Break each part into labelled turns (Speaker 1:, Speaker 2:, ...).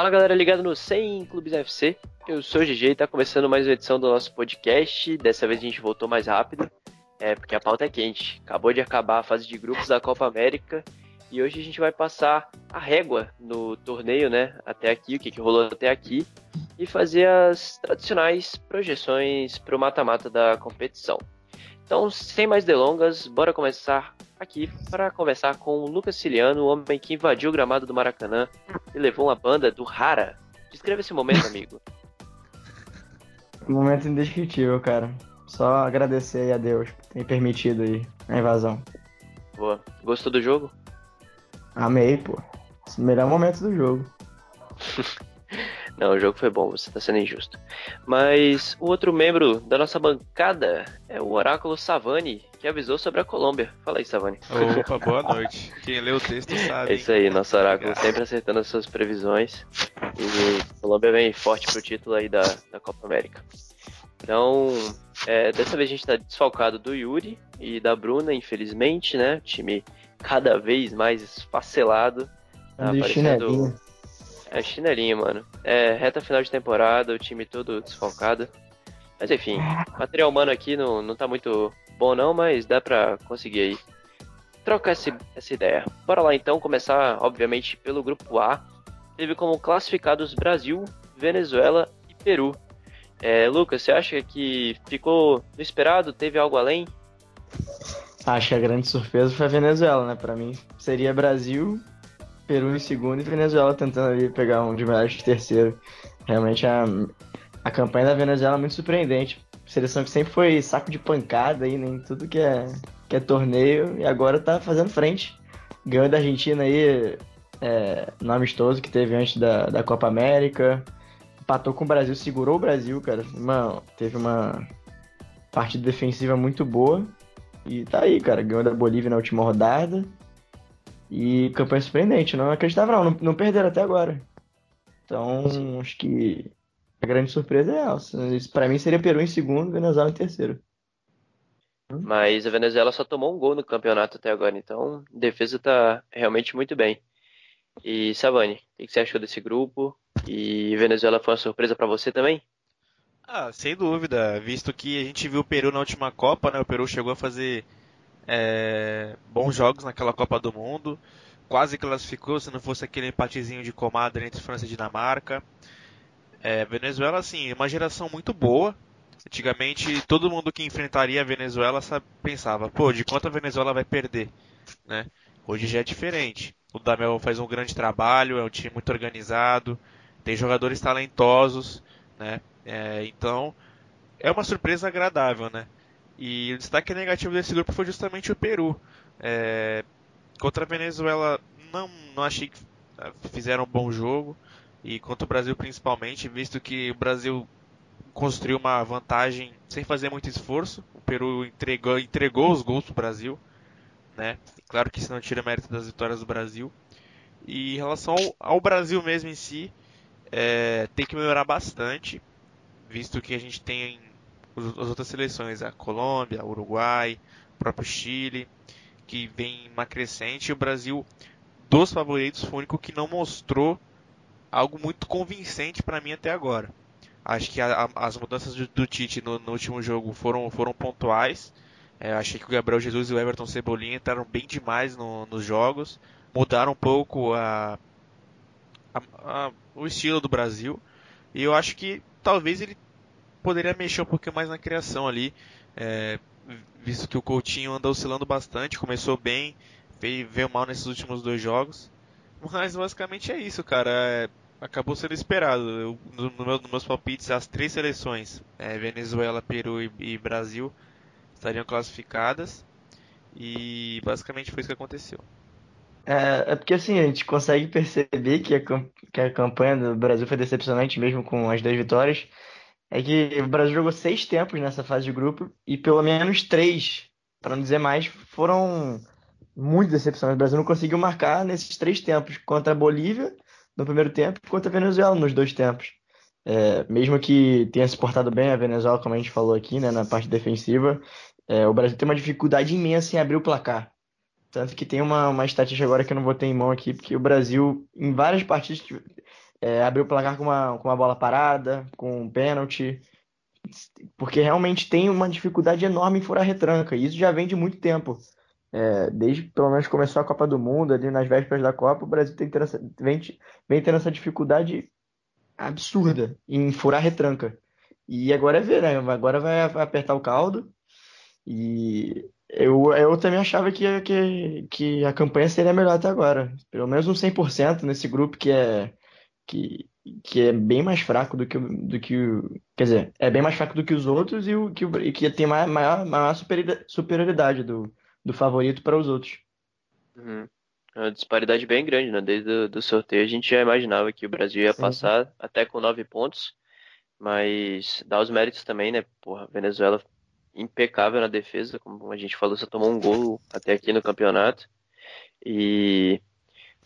Speaker 1: Fala galera ligado no 100 Clubes FC, eu sou o GG e tá começando mais uma edição do nosso podcast. Dessa vez a gente voltou mais rápido, é porque a pauta é quente. Acabou de acabar a fase de grupos da Copa América e hoje a gente vai passar a régua no torneio, né? Até aqui, o que, que rolou até aqui, e fazer as tradicionais projeções para o mata-mata da competição. Então, sem mais delongas, bora começar aqui para conversar com o Lucas Ciliano, o homem que invadiu o gramado do Maracanã e levou uma banda do Rara. Descreva esse momento, amigo.
Speaker 2: Momento indescritível, cara. Só agradecer aí a Deus por ter permitido aí a invasão.
Speaker 1: Boa. Gostou do jogo?
Speaker 2: Amei, pô. Esse melhor momento do jogo.
Speaker 1: Não, o jogo foi bom, você tá sendo injusto. Mas o outro membro da nossa bancada é o Oráculo Savani, que avisou sobre a Colômbia. Fala aí, Savani.
Speaker 3: Opa, boa noite. Quem leu o texto sabe.
Speaker 1: É isso aí, nosso Oráculo sempre acertando as suas previsões. E a Colômbia vem forte pro título aí da, da Copa América. Então, é, dessa vez a gente tá desfalcado do Yuri e da Bruna, infelizmente, né? O time cada vez mais esfacelado.
Speaker 2: Tá aparecendo
Speaker 1: é chinelinho, mano. É reta final de temporada, o time todo desfalcado. Mas enfim, material humano aqui não, não tá muito bom não, mas dá pra conseguir aí trocar esse, essa ideia. Bora lá então começar, obviamente, pelo grupo A. Teve como classificados Brasil, Venezuela e Peru. É, Lucas, você acha que ficou no esperado? Teve algo além?
Speaker 2: Acho que a grande surpresa foi a Venezuela, né? Pra mim seria Brasil, Peru em segundo e Venezuela tentando ali pegar um de medalha de terceiro. Realmente a, a campanha da Venezuela é muito surpreendente. Seleção que sempre foi saco de pancada aí, né, tudo que é, que é torneio, e agora tá fazendo frente. Ganhou da Argentina aí é, no amistoso que teve antes da, da Copa América. Empatou com o Brasil, segurou o Brasil, cara. Uma, teve uma partida defensiva muito boa. E tá aí, cara. Ganhou da Bolívia na última rodada. E campanha surpreendente, não acreditava não, não, não perderam até agora. Então, acho que a grande surpresa é essa. Para mim seria Peru em segundo, Venezuela em terceiro.
Speaker 1: Mas a Venezuela só tomou um gol no campeonato até agora, então a defesa tá realmente muito bem. E Savani, o que você achou desse grupo? E Venezuela foi uma surpresa para você também?
Speaker 3: Ah, sem dúvida, visto que a gente viu o Peru na última Copa, né? O Peru chegou a fazer é, bons jogos naquela Copa do Mundo. Quase classificou se não fosse aquele empatezinho de comadre entre França e Dinamarca. É, Venezuela, assim, uma geração muito boa. Antigamente, todo mundo que enfrentaria a Venezuela sabe, pensava, pô, de quanto a Venezuela vai perder, né? Hoje já é diferente. O Damel faz um grande trabalho, é um time muito organizado, tem jogadores talentosos, né? É, então, é uma surpresa agradável, né? E o destaque negativo desse grupo foi justamente o Peru. É, contra a Venezuela, não, não achei que ah, fizeram um bom jogo. E contra o Brasil principalmente, visto que o Brasil construiu uma vantagem sem fazer muito esforço. O Peru entregou, entregou os gols para o Brasil. Né? Claro que isso não tira mérito das vitórias do Brasil. E em relação ao, ao Brasil mesmo em si, é, tem que melhorar bastante, visto que a gente tem as outras seleções, a Colômbia, o Uruguai, o próprio Chile, que vem uma crescente, e o Brasil, dos favoritos, foi o único que não mostrou algo muito convincente para mim até agora. Acho que a, a, as mudanças do, do Tite no, no, último jogo foram, foram pontuais. É, achei que o Gabriel Jesus e o Everton Cebolinha entraram bem demais no, nos jogos, mudaram um pouco a, o estilo do Brasil. E eu acho que talvez ele poderia mexer um pouquinho mais na criação ali, é, visto que o Coutinho anda oscilando bastante, começou bem, veio, veio mal nesses últimos dois jogos. Mas basicamente é isso, cara. É, acabou sendo esperado. Eu, no, no meu, nos meus palpites, as três seleções, é, Venezuela, Peru e, e Brasil, estariam classificadas. E basicamente foi isso que aconteceu.
Speaker 2: É, é, porque assim, a gente consegue perceber que a, que a campanha do Brasil foi decepcionante mesmo com as duas vitórias é que o Brasil jogou seis tempos nessa fase de grupo e pelo menos três, para não dizer mais, foram muito decepcionantes. O Brasil não conseguiu marcar nesses três tempos contra a Bolívia no primeiro tempo contra a Venezuela nos dois tempos. É, mesmo que tenha se portado bem a Venezuela, como a gente falou aqui, né, na parte defensiva, é, o Brasil tem uma dificuldade imensa em abrir o placar. Tanto que tem uma, uma estatística agora que eu não vou ter em mão aqui, porque o Brasil, em várias partidas, é, abrir o placar com uma, com uma bola parada, com um pênalti, porque realmente tem uma dificuldade enorme em furar retranca, e isso já vem de muito tempo. É, desde pelo menos começou a Copa do Mundo, ali nas vésperas da Copa, o Brasil tem essa, vem, vem tendo essa dificuldade absurda em furar retranca. E agora é ver, né? Agora vai, vai apertar o caldo. E eu, eu também achava que, que, que a campanha seria melhor até agora. Pelo menos um 100% nesse grupo que é, que, que é bem mais fraco do que, do que. Quer dizer, é bem mais fraco do que os outros e, o, que, e que tem maior, maior superioridade do, do favorito para os outros.
Speaker 1: Uhum. É uma disparidade bem grande, né? Desde o do sorteio a gente já imaginava que o Brasil ia Sim. passar até com nove pontos, mas dá os méritos também, né? Porra, Venezuela impecável na defesa, como a gente falou, só tomou um gol até aqui no campeonato. E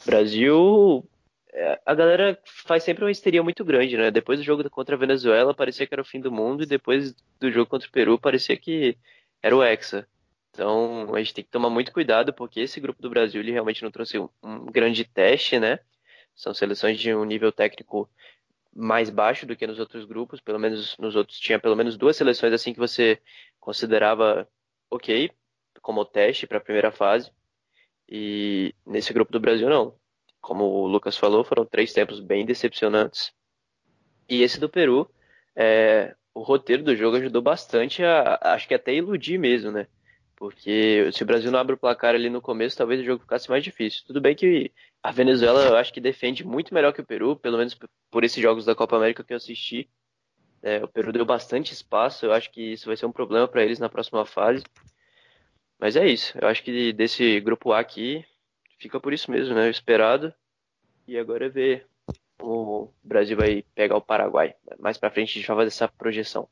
Speaker 1: Brasil, é, a galera faz sempre uma histeria muito grande, né? Depois do jogo contra a Venezuela parecia que era o fim do mundo e depois do jogo contra o Peru parecia que era o Hexa. Então a gente tem que tomar muito cuidado porque esse grupo do Brasil ele realmente não trouxe um, grande teste, né? São seleções de um nível técnico mais baixo do que nos outros grupos, pelo menos nos outros tinha pelo menos duas seleções assim que você considerava ok como teste para a primeira fase. E nesse grupo do Brasil não. Como o Lucas falou, foram três tempos bem decepcionantes. E esse do Peru, é, o roteiro do jogo ajudou bastante a, acho que até iludir mesmo, né? Porque se o Brasil não abre o placar ali no começo, talvez o jogo ficasse mais difícil. Tudo bem que a Venezuela eu acho que defende muito melhor que o Peru, pelo menos por esses jogos da Copa América que eu assisti. É, o Peru deu bastante espaço, eu acho que isso vai ser um problema para eles na próxima fase. Mas é isso, eu acho que desse grupo A aqui fica por isso mesmo, né? Esperado. E agora é ver o Brasil vai pegar o Paraguai. Mais para frente a gente vai fazer essa projeção.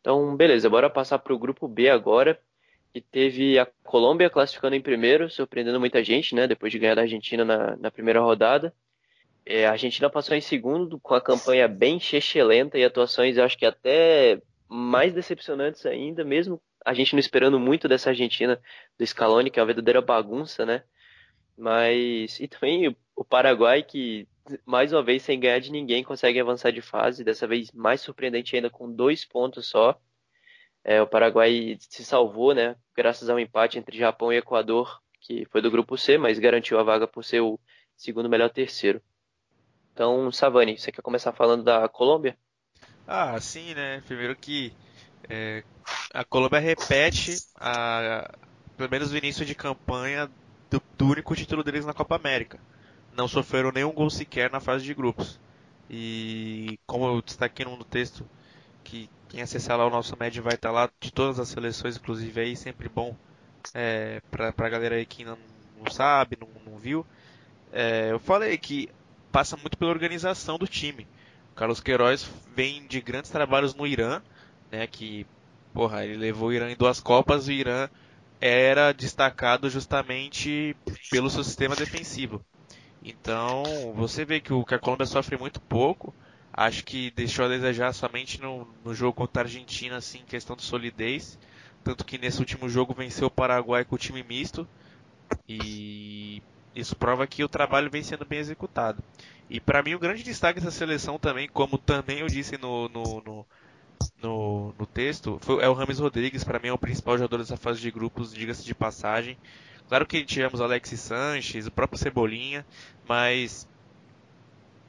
Speaker 1: Então, beleza, bora passar para o grupo B agora que teve a Colômbia classificando em primeiro, surpreendendo muita gente, né? Depois de ganhar da Argentina na, na primeira rodada. É, a Argentina passou em segundo, com a campanha bem chechelenta e atuações, eu acho que até mais decepcionantes ainda, mesmo a gente não esperando muito dessa Argentina do Scaloni, que é uma verdadeira bagunça, né? Mas. E também o Paraguai, que mais uma vez sem ganhar de ninguém consegue avançar de fase, dessa vez mais surpreendente ainda com dois pontos só. É, o Paraguai se salvou, né? Graças ao empate entre Japão e Equador, que foi do grupo C, mas garantiu a vaga por ser o segundo melhor terceiro. Então, Savani, você quer começar falando da Colômbia?
Speaker 3: Ah, sim, né? Primeiro que é, a Colômbia repete, a, pelo menos o início de campanha, do, do, único título deles na Copa América. Não sofreram nenhum gol sequer na fase de grupos. E como eu destaquei no texto, que quem acessar lá o nosso médio vai estar lá de todas as seleções, inclusive aí sempre bom é, para a galera aí que não, não sabe, não, não viu. É, eu falei que passa muito pela organização do time. O Carlos Queiroz vem de grandes trabalhos no Irã, né, que porra, ele levou o Irã em duas Copas, o Irã era destacado justamente pelo seu sistema defensivo. Então, você vê que, o, que a Colômbia sofre muito pouco, Acho que deixou a desejar somente no, no jogo contra a Argentina, assim, questão de solidez. Tanto que nesse último jogo venceu o Paraguai com o time misto. E isso prova que o trabalho vem sendo bem executado. E para mim o grande destaque dessa seleção também, como também eu disse no, no, no, no, no texto, foi, é o Rames Rodrigues. Para mim é o principal jogador dessa fase de grupos, diga-se de passagem. Claro que tivemos o Alexis Sanches, o próprio Cebolinha, mas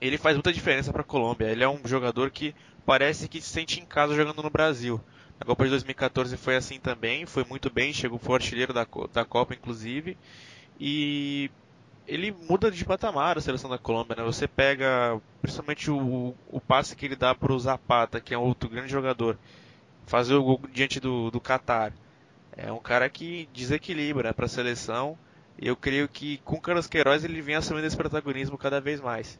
Speaker 3: ele faz muita diferença para a Colômbia. Ele é um jogador que parece que se sente em casa jogando no Brasil. Na Copa de 2014 foi assim também, foi muito bem, chegou foi artilheiro da, da Copa, inclusive. E ele muda de patamar a seleção da Colômbia, né? Você pega principalmente o, o passe que ele dá para o Zapata, que é outro grande jogador, fazer o gol diante do, do Qatar. É um cara que desequilibra para a seleção. E eu creio que com o Carlos Queiroz ele vem assumindo esse protagonismo cada vez mais.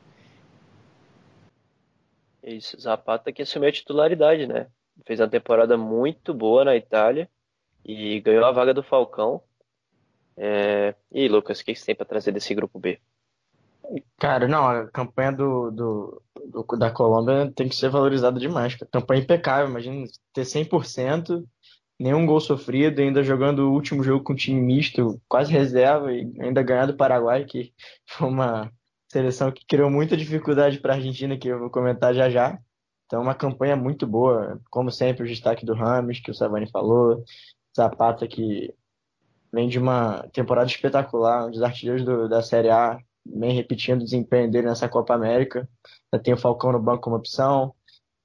Speaker 1: Isso, Zapata que assumiu a titularidade, né? Fez uma temporada muito boa na Itália e ganhou a vaga do Falcão. É... E Lucas, o que você tem para trazer desse grupo B?
Speaker 2: Cara, não, a campanha do, do, do, da Colômbia tem que ser valorizada demais. Campanha impecável, imagina ter 100%, nenhum gol sofrido, ainda jogando o último jogo com time misto, quase reserva, e ainda ganhar do Paraguai, que foi uma, Seleção que criou muita dificuldade para a Argentina, que eu vou comentar já já. Então, uma campanha muito boa. Como sempre, o destaque do Rames, que o Savani falou. Zapata, que vem de uma temporada espetacular, um dos artilheiros do, da Série A, vem repetindo o desempenho dele nessa Copa América. Já tem o Falcão no banco como opção.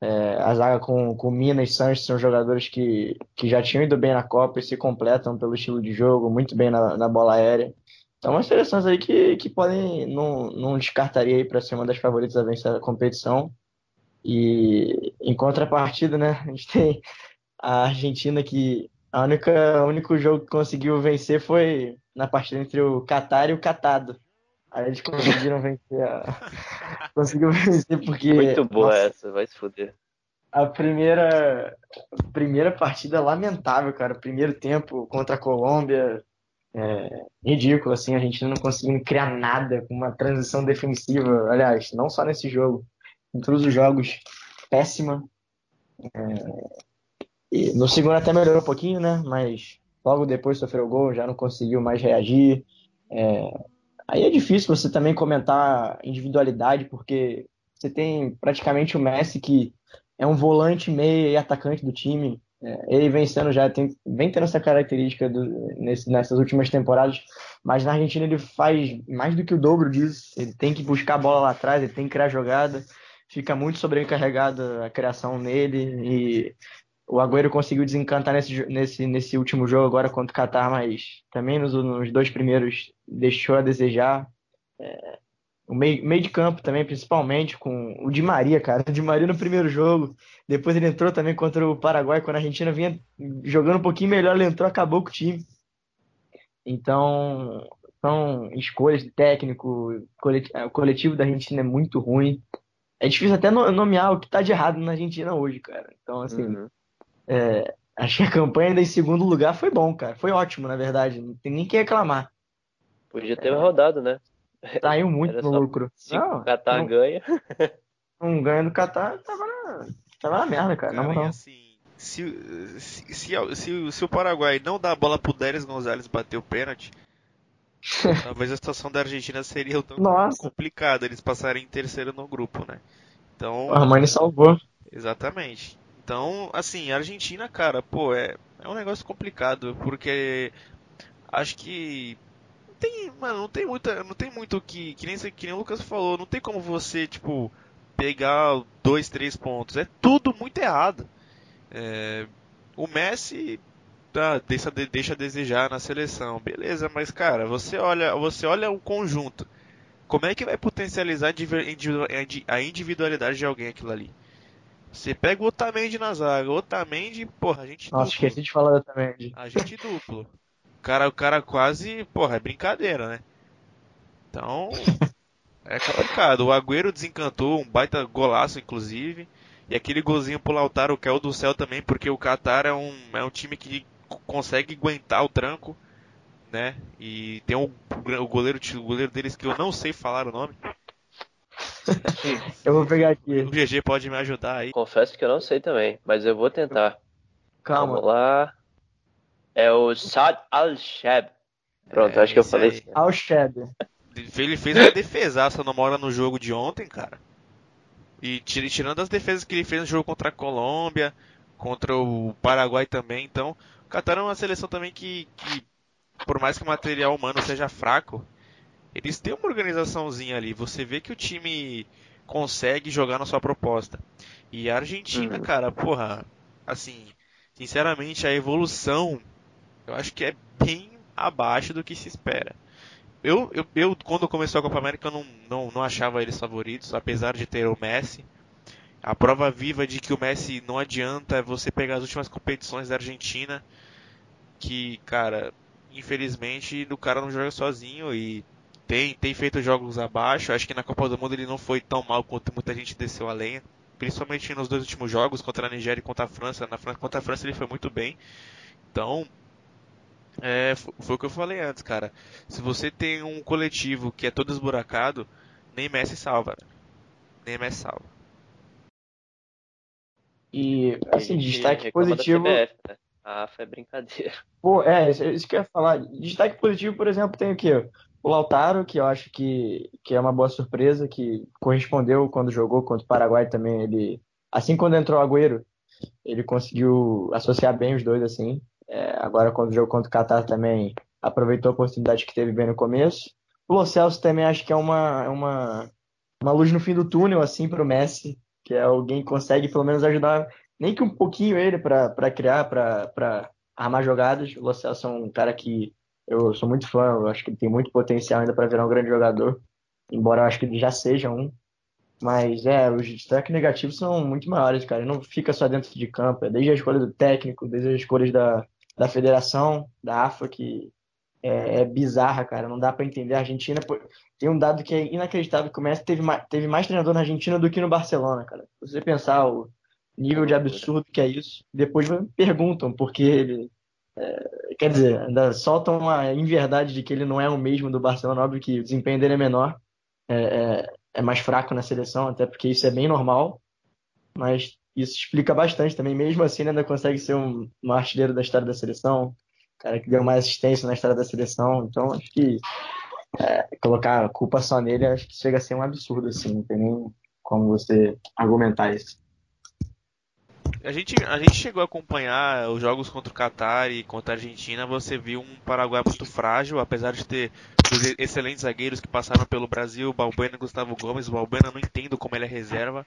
Speaker 2: É, a zaga com, com Mina e Sanches são jogadores que, que já tinham ido bem na Copa e se completam pelo estilo de jogo, muito bem na, na bola aérea. Então, umas seleções aí que, que podem, não, não descartaria aí para ser uma das favoritas a vencer a competição. E em contrapartida, né, a gente tem a Argentina que a única, o único jogo que conseguiu vencer foi na partida entre o Qatar e o Catado. Aí eles conseguiram vencer. A... Conseguiu vencer porque.
Speaker 1: Muito boa nossa, essa, vai se fuder.
Speaker 2: A primeira, primeira partida lamentável, cara. Primeiro tempo contra a Colômbia. É, ridículo, assim. A gente não conseguindo criar nada com uma transição defensiva. Aliás, não só nesse jogo, em todos os jogos. Péssima. É, no segundo até melhorou um pouquinho, né? Mas logo depois sofreu o gol, já não conseguiu mais reagir. É, Aí é difícil você também comentar individualidade, porque você tem praticamente o Messi, que é um volante, meia e atacante do time. É, ele vem sendo já, tem, vem tendo essa característica do, nesse, nessas últimas temporadas, mas na Argentina ele faz mais do que o dobro disso. Ele tem que buscar a bola lá atrás, ele tem que criar jogada, fica muito sobrecarregada a criação nele e o Agüero conseguiu desencantar nesse, nesse, nesse último jogo agora contra o Qatar, mas também nos, nos dois primeiros deixou a desejar. É, o meio, meio de campo também, principalmente, com o Di Maria, cara. O Di Maria no primeiro jogo. Depois ele entrou também contra o Paraguai, quando a Argentina vinha jogando um pouquinho melhor, ele entrou, acabou com o time. Então, são escolhas de técnico, o coletivo da Argentina é muito ruim. É difícil até nomear o que tá de errado na Argentina hoje, cara. Então, assim, uhum. É, acho que a campanha em segundo lugar foi bom, cara. Foi ótimo, na verdade. Não tem nem que reclamar.
Speaker 1: Podia ter é. rodado, né?
Speaker 2: Saiu muito no lucro.
Speaker 1: Se não, o Qatar não, ganha.
Speaker 2: Um ganho do Qatar, tava na, tava na merda, cara. cara
Speaker 3: não, assim, se, se, se, se, se o Paraguai não dá a bola pro Dérez Gonzalez bater o pênalti, talvez a situação da Argentina seria tão complicada eles passarem em terceiro no grupo, né? Então.
Speaker 2: O Armani salvou.
Speaker 3: Exatamente. Então, assim, a Argentina, cara, pô, é, é um negócio complicado, porque acho que não tem, mano, não tem muita, não tem muito que, que nem, que nem o Lucas falou, não tem como você, tipo, pegar dois, três pontos, é tudo muito errado. É, o Messi tá, deixa, deixa a desejar na seleção, beleza, mas cara, você olha, você olha o conjunto, como é que vai potencializar a individualidade de alguém aquilo ali? Você pega o Otamendi na zaga. O Otamendi, porra, a gente
Speaker 2: Nossa, duplo. esqueci de falar do Otamendi.
Speaker 3: A gente duplo. O cara, o cara quase, porra, é brincadeira, né? Então, é complicado. O Agüero desencantou, um baita golaço, inclusive. E aquele golzinho pro Lautaro, que é o do céu também, porque o Qatar é um, é um time que consegue aguentar o tranco, né? E tem um, o goleiro, o goleiro deles que eu não sei falar o nome.
Speaker 2: eu vou pegar aqui.
Speaker 3: O GG pode me ajudar aí.
Speaker 1: Confesso que eu não sei também, mas eu vou tentar.
Speaker 2: Calma.
Speaker 1: Vamos lá. É o Saad Al-Shab. Pronto, é, acho que eu falei.
Speaker 2: Al-Shab.
Speaker 3: Ele fez uma defesaça no Mora no jogo de ontem, cara. E tirando as defesas que ele fez no jogo contra a Colômbia, contra o Paraguai também, então o Qatar é uma seleção também que, que por mais que o material humano seja fraco, eles têm uma organizaçãozinha ali. Você vê que o time consegue jogar na sua proposta. E a Argentina, uhum. cara, porra, assim, sinceramente, a evolução eu acho que é bem abaixo do que se espera. Eu, eu, eu quando começou a Copa América, eu não, não, não achava eles favoritos, apesar de ter o Messi. A prova viva de que o Messi não adianta é você pegar as últimas competições da Argentina, que, cara, infelizmente o cara não joga sozinho e tem, tem feito jogos abaixo. Acho que na Copa do Mundo ele não foi tão mal quanto muita gente desceu a lenha. Principalmente nos dois últimos jogos, contra a Nigéria e contra a França. Na França, contra a França ele foi muito bem. Então, é, foi o que eu falei antes, cara. Se você tem um coletivo que é todo esburacado, nem Messi salva. Né? Nem Messi salva.
Speaker 2: E, assim, destaque positivo. CBF,
Speaker 1: né? Ah, foi brincadeira.
Speaker 2: Pô, é, isso que eu ia falar. Destaque positivo, por exemplo, tem o quê? O Lautaro, que eu acho que, que é uma boa surpresa, que correspondeu quando jogou contra o Paraguai também. Ele, assim quando entrou o Agüero, ele conseguiu associar bem os dois, assim. É, agora, quando jogou contra o Qatar também, aproveitou a oportunidade que teve bem no começo. O Lo Celso também acho que é uma, é uma, uma luz no fim do túnel, assim, para o Messi, que é alguém que consegue pelo menos ajudar, nem que um pouquinho ele para criar, para armar jogadas. O Lo Celso é um cara que eu sou muito fã, eu acho que ele tem muito potencial ainda para virar um grande jogador, embora eu acho que ele já seja um. Mas é, os destaques negativos são muito maiores, cara. Ele não fica só dentro de campo, é desde a escolha do técnico, desde as escolhas da, da federação, da AFA, que é, é bizarra, cara. Não dá para entender. A Argentina tem um dado que é inacreditável: que o Messi teve mais, teve mais treinador na Argentina do que no Barcelona, cara. Você pensar o nível de absurdo que é isso, depois perguntam porque ele. É, quer dizer, ainda soltam a inverdade de que ele não é o mesmo do Barcelona. Óbvio que o desempenho dele é menor, é, é, é mais fraco na seleção, até porque isso é bem normal. Mas isso explica bastante também. Mesmo assim, ele ainda consegue ser um, um artilheiro da história da seleção cara que deu mais assistência na história da seleção. Então, acho que é, colocar a culpa só nele, acho que chega a ser um absurdo, assim. Não tem nem como você argumentar isso.
Speaker 3: A gente, a gente chegou a acompanhar os jogos contra o Qatar e contra a Argentina. Você viu um Paraguai muito frágil, apesar de ter excelentes zagueiros que passaram pelo Brasil, Balbuena e Gustavo Gomes. O Balbuena não entendo como ele é reserva,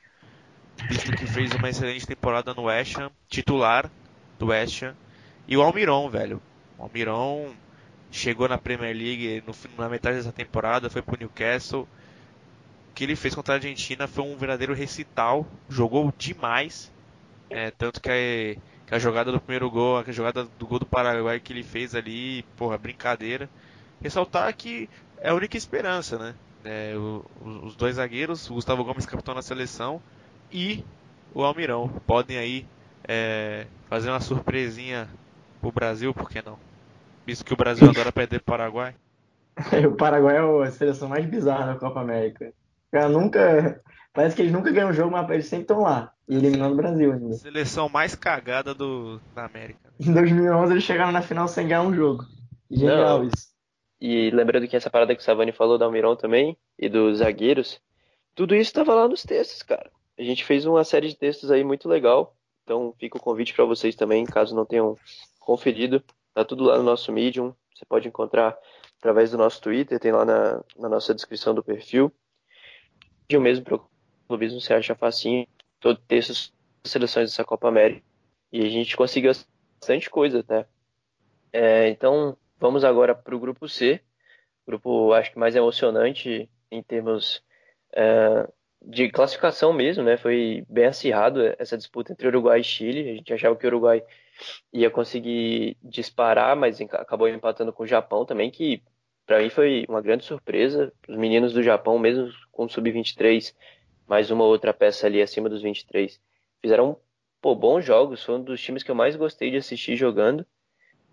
Speaker 3: que fez uma excelente temporada no West Ham, titular do West Ham. E o Almiron, velho. O Almiron chegou na Premier League no, na metade dessa temporada, foi pro Newcastle. O que ele fez contra a Argentina foi um verdadeiro recital, jogou demais. É, tanto que a, que a, jogada do primeiro gol, a jogada do gol do Paraguai que ele fez ali, porra, brincadeira. Ressaltar que é a única esperança, né? É, o, os dois zagueiros, o Gustavo Gomes capitão na seleção e o Almirão podem aí é, fazer uma surpresinha pro Brasil, por que não? Visto que o Brasil adora perder pro Paraguai.
Speaker 2: o Paraguai é a seleção mais bizarra da Copa América. Cara, nunca. Parece que eles nunca ganham um jogo, mas eles sempre estão lá. E eliminando o Brasil ainda.
Speaker 3: Seleção mais cagada do, da América.
Speaker 2: Em 2011 eles chegaram na final sem ganhar um jogo. Genial Não. isso.
Speaker 1: E lembrando que essa parada que o Savani falou da Almiron também, e dos zagueiros, tudo isso estava lá nos textos, cara. A gente fez uma série de textos aí muito legal. Então fica o convite para vocês também, caso não tenham conferido. Tá tudo lá no nosso Medium. Você pode encontrar através do nosso Twitter, tem lá na, na nossa descrição do perfil. E o mesmo para o clubismo você acha facinho. Todo texto seleções dessa Copa América. E a gente conseguiu bastante coisa, tá? É, então, vamos agora para o grupo C. Grupo, acho que mais emocionante em termos é, de classificação mesmo, né? Foi bem acirrado essa disputa entre Uruguai e Chile. A gente achava que o Uruguai ia conseguir disparar, mas acabou empatando com o Japão também, que para mim foi uma grande surpresa. Os meninos do Japão, mesmo com o sub-23, mais uma outra peça ali acima dos 23, fizeram pô, bons jogos. Foi um dos times que eu mais gostei de assistir jogando.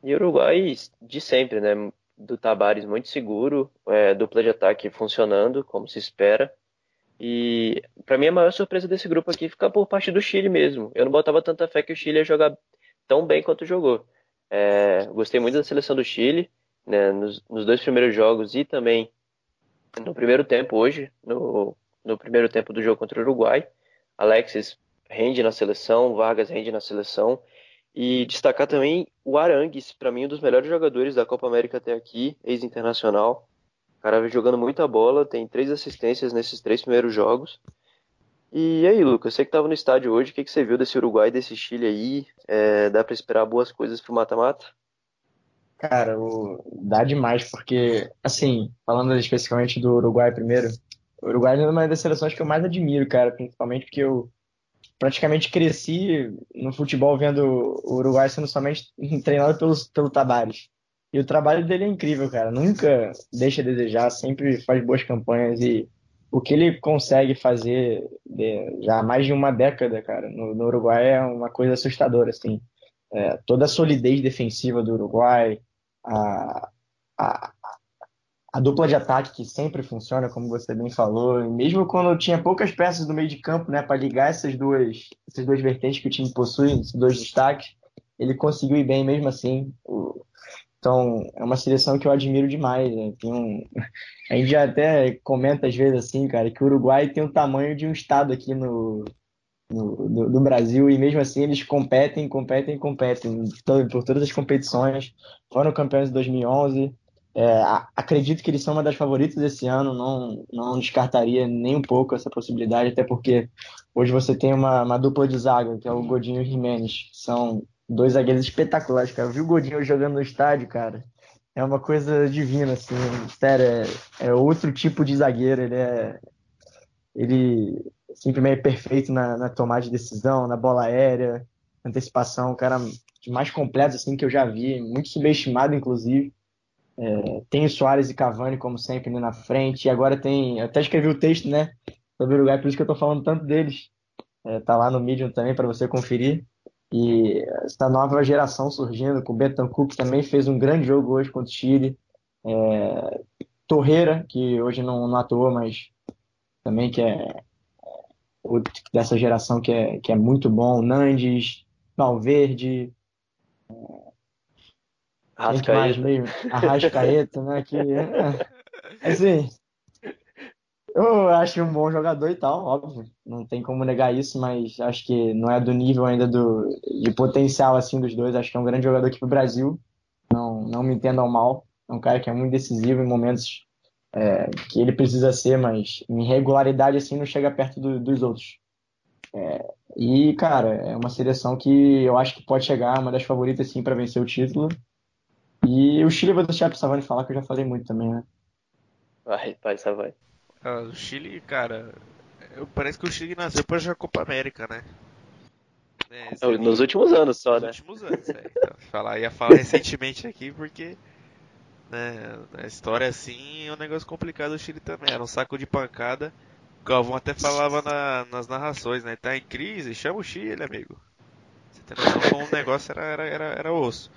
Speaker 1: E Uruguai de sempre, né? Do Tabares muito seguro, é, dupla de ataque funcionando como se espera. E para mim a maior surpresa desse grupo aqui fica por parte do Chile mesmo. Eu não botava tanta fé que o Chile ia jogar tão bem quanto jogou. É, gostei muito da seleção do Chile, né, nos, nos, dois primeiros jogos e também no primeiro tempo hoje, no, no primeiro tempo do jogo contra o Uruguai. Alexis rende na seleção, Vargas rende na seleção. E destacar também o Arangues, para mim um dos melhores jogadores da Copa América até aqui, ex-internacional. O cara vem jogando muita bola, tem três assistências nesses três primeiros jogos. E aí, Lucas, você que estava no estádio hoje, o que, que você viu desse Uruguai, desse Chile aí? É, dá para esperar boas coisas pro mata-mata?
Speaker 2: Cara, o... dá demais, porque, assim, falando especificamente do Uruguai primeiro, o Uruguai é uma das seleções que eu mais admiro, cara, principalmente porque eu praticamente cresci no futebol vendo o Uruguai sendo somente treinado pelo, pelo Tabares. E o trabalho dele é incrível, cara. Nunca deixa a desejar, sempre faz boas campanhas e o que ele consegue fazer já há mais de uma década, cara, no, no Uruguai é uma coisa assustadora, assim. É, toda a solidez defensiva do Uruguai, a, a, a, dupla de ataque que sempre funciona, como você bem falou, e mesmo quando tinha poucas peças no meio de campo, né, para ligar essas duas, essas duas vertentes que o time possui, esses dois destaques, ele conseguiu ir bem mesmo assim. O, Então, é uma seleção que eu admiro demais. Né? Tem um... A gente até comenta às vezes assim, cara, que o Uruguai tem o tamanho de um estado aqui no, no, do, do, Brasil e mesmo assim eles competem, competem, competem por todas as competições. Foram campeões de 2011. É, acredito que eles são uma das favoritas esse ano. Não, não descartaria nem um pouco essa possibilidade, até porque hoje você tem uma, uma dupla de zaga, que é o Godinho e o Jimenez, que são dois zagueiros espetaculares, cara. Eu vi o Godinho jogando no estádio, cara. É uma coisa divina, assim. Sério, é, é outro tipo de zagueiro. Ele é. Ele simplesmente é perfeito na, na tomada de decisão, na bola aérea, antecipação. O cara mais completo, assim, que eu já vi. Muito subestimado, inclusive. É, tem o Soares e Cavani, como sempre, ali na frente. E agora tem. Eu até escrevi o texto, né? Sobre o lugar, por isso que eu tô falando tanto deles. É, tá lá no Medium também para você conferir. E essa nova geração surgindo, com o Betancourt, que também fez um grande jogo hoje contra o Chile. É, Torreira, que hoje não, não atuou, mas também que é outro dessa geração que é, que é muito bom. Nandes, Valverde. É,
Speaker 1: Arrascaeta.
Speaker 2: mesmo? Arrascaeta, né? Que, é, assim, eu acho um bom jogador e tal, óbvio. Não tem como negar isso, mas acho que não é do nível ainda do, de potencial assim dos dois. Acho que é um grande jogador aqui pro Brasil. Não, não me entendam mal. É um cara que é muito decisivo em momentos é, que ele precisa ser, mas em regularidade assim não chega perto do, dos outros. É, e, cara, é uma seleção que eu acho que pode chegar, uma das favoritas sim para vencer o título. E o Chile vou deixar pro Savani falar, que eu já falei muito também, né?
Speaker 1: Vai, vai, Savani.
Speaker 3: Ah, o Chile, cara, parece que o Chile nasceu para jogar Copa América, né?
Speaker 1: É, nos últimos anos só,
Speaker 3: nos
Speaker 1: né?
Speaker 3: Nos últimos anos, é. Então, falar, ia falar recentemente aqui porque né, a história assim é um negócio complicado o Chile também. Era um saco de pancada. O Galvão até falava na, nas narrações, né? Tá em crise, chama o Chile, amigo. Você tem noção como o negócio era, era, era, era osso.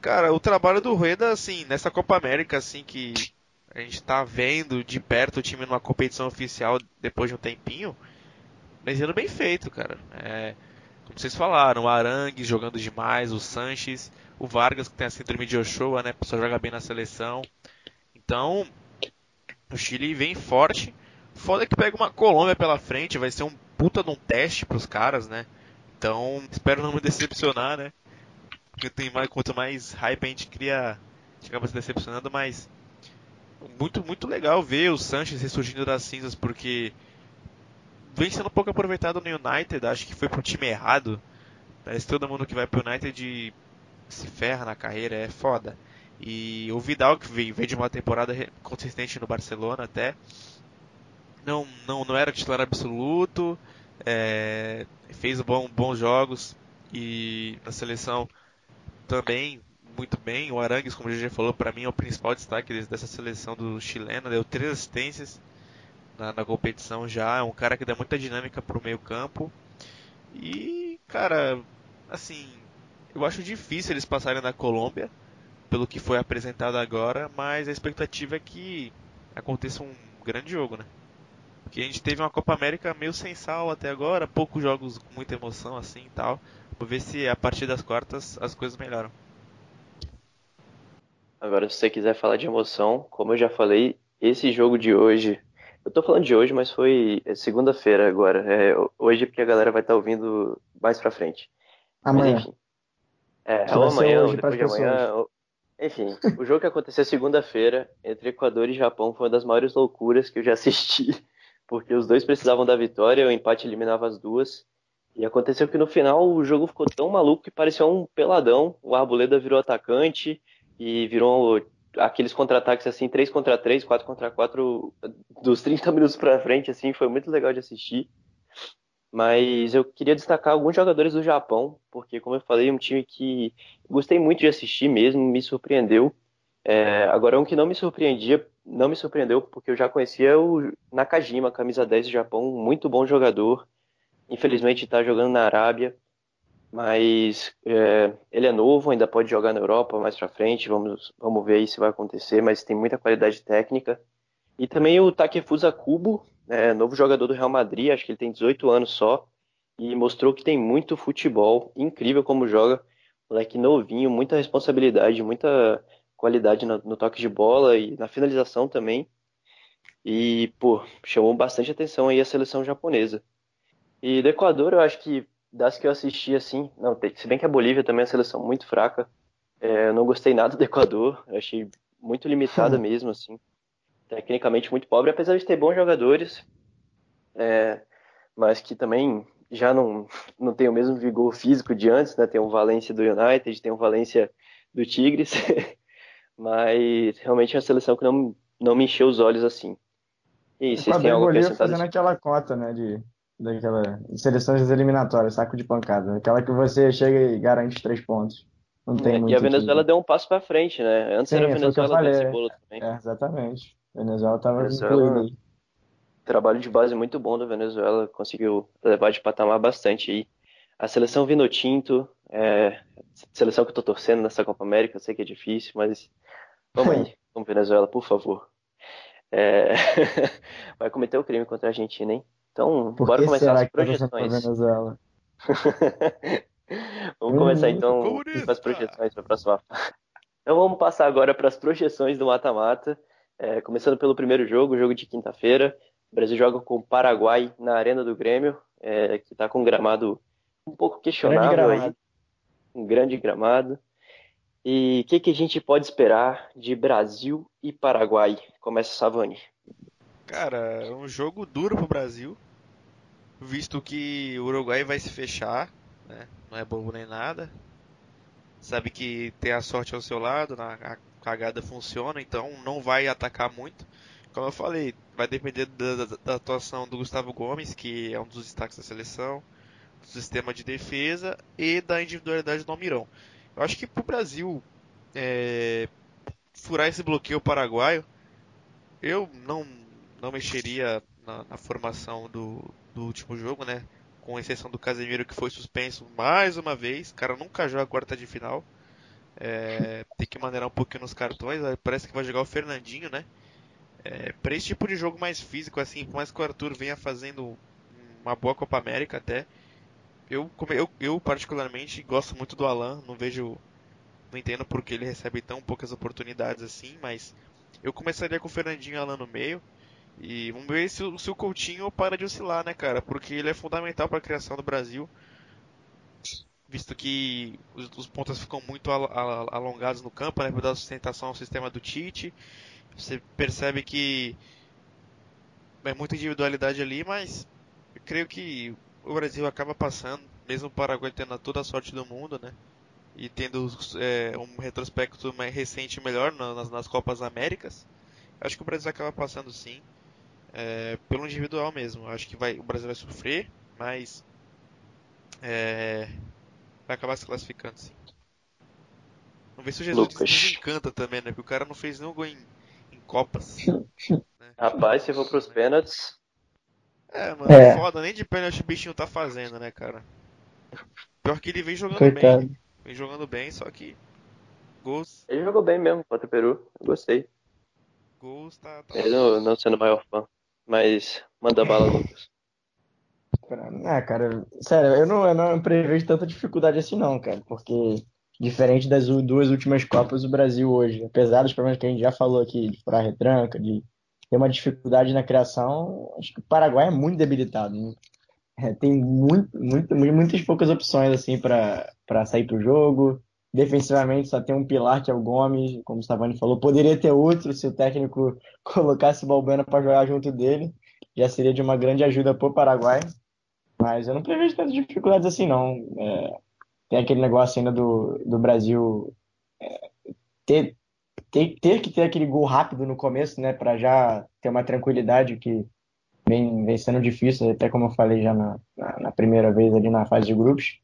Speaker 3: Cara, o trabalho do Rueda, assim, nessa Copa América, assim, que a gente tá vendo de perto o time numa competição oficial depois de um tempinho, mas sendo bem feito, cara. É, como vocês falaram, o Arangues jogando demais, o Sanches, o Vargas que tem a síndrome de Ochoa, né, só joga bem na seleção. Então, o Chile vem forte. Foda que pega uma Colômbia pela frente, vai ser um puta de um teste pros caras, né? Então, espero não me decepcionar, né? Porque tem mais, quanto mais hype a gente cria, a gente acaba se decepcionando, mas muito, muito legal ver o Sanches ressurgindo das cinzas, porque vem sendo pouco aproveitado no United, acho que foi pro time errado. Parece que todo mundo que vai pro United se ferra na carreira, é foda. E o Vidal, que veio, veio de uma temporada consistente no Barcelona até, não, não, não era titular absoluto, é, fez bom, bons jogos e na seleção também muito bem. O Arangues, como o GG falou, para mim é o principal destaque dessa seleção do chileno. Deu três assistências na, na competição já. É um cara que dá muita dinâmica pro meio campo. E, cara, assim, eu acho difícil eles passarem na Colômbia, pelo que foi apresentado agora, mas a expectativa é que aconteça um grande jogo, né? Porque a gente teve uma Copa América meio sem sal até agora, poucos jogos com muita emoção assim e tal. Vou ver se a partir das quartas as coisas melhoram.
Speaker 1: Agora, se você quiser falar de emoção, como eu já falei, esse jogo de hoje. Eu tô falando de hoje, mas foi segunda-feira agora. É, hoje, porque a galera vai estar tá ouvindo mais pra frente.
Speaker 2: Amanhã. Mas, enfim.
Speaker 1: É, ou amanhã, ou depois de amanhã. Ou... Enfim, o jogo que aconteceu segunda-feira entre Equador e Japão foi uma das maiores loucuras que eu já assisti. Porque os dois precisavam da vitória, o empate eliminava as duas. E aconteceu que no final o jogo ficou tão maluco que parecia um peladão. O Arboleda virou atacante, e virou aqueles contra-ataques assim, 3 contra 3, 4 contra 4, dos 30 minutos para frente, assim, foi muito legal de assistir. Mas eu queria destacar alguns jogadores do Japão, porque, como eu falei, é um time que gostei muito de assistir mesmo, me surpreendeu. É, agora, um que não me surpreendia, não me surpreendeu, porque eu já conhecia o Nakajima, camisa 10 do Japão, muito bom jogador. Infelizmente está jogando na Arábia mas é, ele é novo, ainda pode jogar na Europa mais para frente, vamos, vamos ver aí se vai acontecer, mas tem muita qualidade técnica. E também o Takefusa Kubo, é, novo jogador do Real Madrid, acho que ele tem 18 anos só, e mostrou que tem muito futebol, incrível como joga. Moleque novinho, muita responsabilidade, muita qualidade no, no toque de bola e na finalização também. E, pô, chamou bastante atenção aí a seleção japonesa. E do Equador, eu acho que das que eu assisti, assim, não, se bem que a Bolívia também é uma seleção muito fraca, é, eu não gostei nada do Equador, eu achei muito limitada mesmo, assim, tecnicamente muito pobre, apesar de ter bons jogadores, é, mas que também já não, não tem o mesmo vigor físico de antes, né? Tem um Valência do United, tem um Valência do Tigres, mas realmente é uma seleção que não, não me encheu os olhos assim.
Speaker 2: E vocês têm algo acrescentado? fazendo aquela cota, né, de, daquela seleções eliminatórias, saco de pancada, aquela que você chega e garante três pontos. Não tem é, muito
Speaker 1: e a Venezuela deu um passo para frente, né? Antes Sim, era a Venezuela desse bolo também.
Speaker 2: É, exatamente. A Venezuela estava incluída aí
Speaker 1: trabalho de base muito bom da Venezuela, conseguiu levar de patamar bastante aí. A seleção Vinotinto, é, seleção que eu tô torcendo nessa Copa América, eu sei que é difícil, mas vamos aí, vamos Venezuela, por favor. É... Vai cometer o crime contra a Argentina, hein? Então,
Speaker 2: por
Speaker 1: bora começar as
Speaker 2: tá
Speaker 1: projeções.
Speaker 2: Venezuela?
Speaker 1: vamos começar então com as projeções para a próxima fase. Então vamos passar agora para as projeções do mata-mata. É, começando pelo primeiro jogo, jogo de quinta-feira. O Brasil joga com o Paraguai na Arena do Grêmio, é, que está com um gramado um pouco questionável grande aí. Um grande gramado. E o que, que, a gente pode esperar de Brasil e Paraguai? Começa Savani.
Speaker 3: Cara, é um jogo duro pro Brasil, visto que o Uruguai vai se fechar, né? não é bobo nem nada. Sabe que tem a sorte ao seu lado, a cagada funciona, então não vai atacar muito. Como eu falei, vai depender da, da, da, atuação do Gustavo Gomes, que é um dos destaques da seleção, do sistema de defesa e da individualidade do Almirão. Eu acho que para o Brasil é, furar esse bloqueio paraguaio, eu não, não mexeria na, na formação do, do último jogo, né? Com exceção do Casemiro que foi suspenso mais uma vez. O cara nunca joga quarta de final. É, tem que maneirar um pouquinho nos cartões. Parece que vai jogar o Fernandinho, né? É, para esse tipo de jogo mais físico, assim, por mais que o Arthur venha fazendo uma boa Copa América até, eu, eu, eu particularmente gosto muito do Alan, não vejo, não entendo porque ele recebe tão poucas oportunidades assim, mas eu começaria com o Fernandinho e Alan no meio, e vamos ver se, se o Coutinho para de oscilar, né, cara, porque ele é fundamental para a criação do Brasil, visto que os, os ficam muito al, al, alongados no campo, né, para dar sustentação ao sistema do Tite, você percebe que é muita individualidade ali, mas eu creio que o Brasil acaba passando, mesmo o Paraguai tendo toda a sorte do mundo, né? E tendo é, um retrospecto mais recente melhor nas, nas Copas Américas, acho que o Brasil acaba passando sim, é, pelo individual mesmo. Acho que vai, o Brasil vai sofrer, mas é, vai acabar se classificando sim. Vamos ver se o Jesus desencanta também, né? Porque o cara não fez nenhum gol em Copas.
Speaker 1: né? Rapaz, se for pros pênaltis.
Speaker 3: É, mano, é. foda, nem de pênalti o bichinho tá fazendo, né, cara? Pior que ele vem jogando Coitado. bem. Vem jogando bem, só que. Gols.
Speaker 1: Ele jogou bem mesmo contra o Peru, eu gostei.
Speaker 3: Gols tá.
Speaker 1: tá... Ele não, não sendo o maior fã. Mas manda bala, Lucas.
Speaker 2: Ah, cara, sério, eu não, eu não prevejo tanta dificuldade assim não, cara, porque Diferente das duas últimas Copas, o Brasil hoje, apesar dos problemas que a gente já falou aqui, de furar retranca, de ter uma dificuldade na criação, acho que o Paraguai é muito debilitado. Né? É, tem muito, muito, muitas poucas opções assim para sair para o jogo. Defensivamente só tem um pilar que é o Gomes, como o Stavani falou. Poderia ter outro se o técnico colocasse o Balbena para jogar junto dele. Já seria de uma grande ajuda para o Paraguai. Mas eu não prevejo tantas dificuldades assim, não. É, tem aquele negócio ainda do, do Brasil é, ter, ter, ter que ter aquele gol rápido no começo, né, para já ter uma tranquilidade que vem, vem sendo difícil, até como eu falei já na, na, na primeira vez ali na fase de grupos.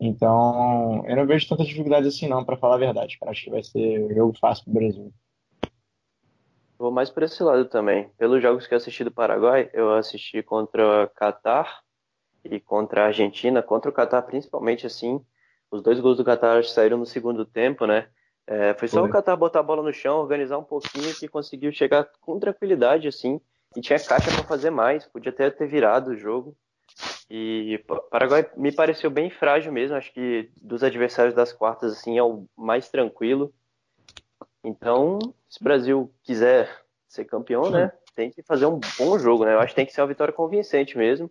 Speaker 2: Então, eu não vejo tanta dificuldade assim não, para falar a verdade. Eu acho que vai ser um jogo fácil para o Brasil.
Speaker 1: Vou mais por esse lado também. Pelos jogos que eu assisti do Paraguai, eu assisti contra Catar e contra a Argentina, contra o Catar principalmente assim, os dois gols do Qatar saíram no segundo tempo, né? É, foi só foi. o Qatar botar a bola no chão, organizar um pouquinho que conseguiu chegar com tranquilidade, assim. E tinha caixa para fazer mais, podia até ter virado o jogo. E o Paraguai me pareceu bem frágil mesmo. Acho que dos adversários das quartas, assim, é o mais tranquilo. Então, se o Brasil quiser ser campeão, né, tem que fazer um bom jogo, né? Eu acho que tem que ser uma vitória convincente mesmo,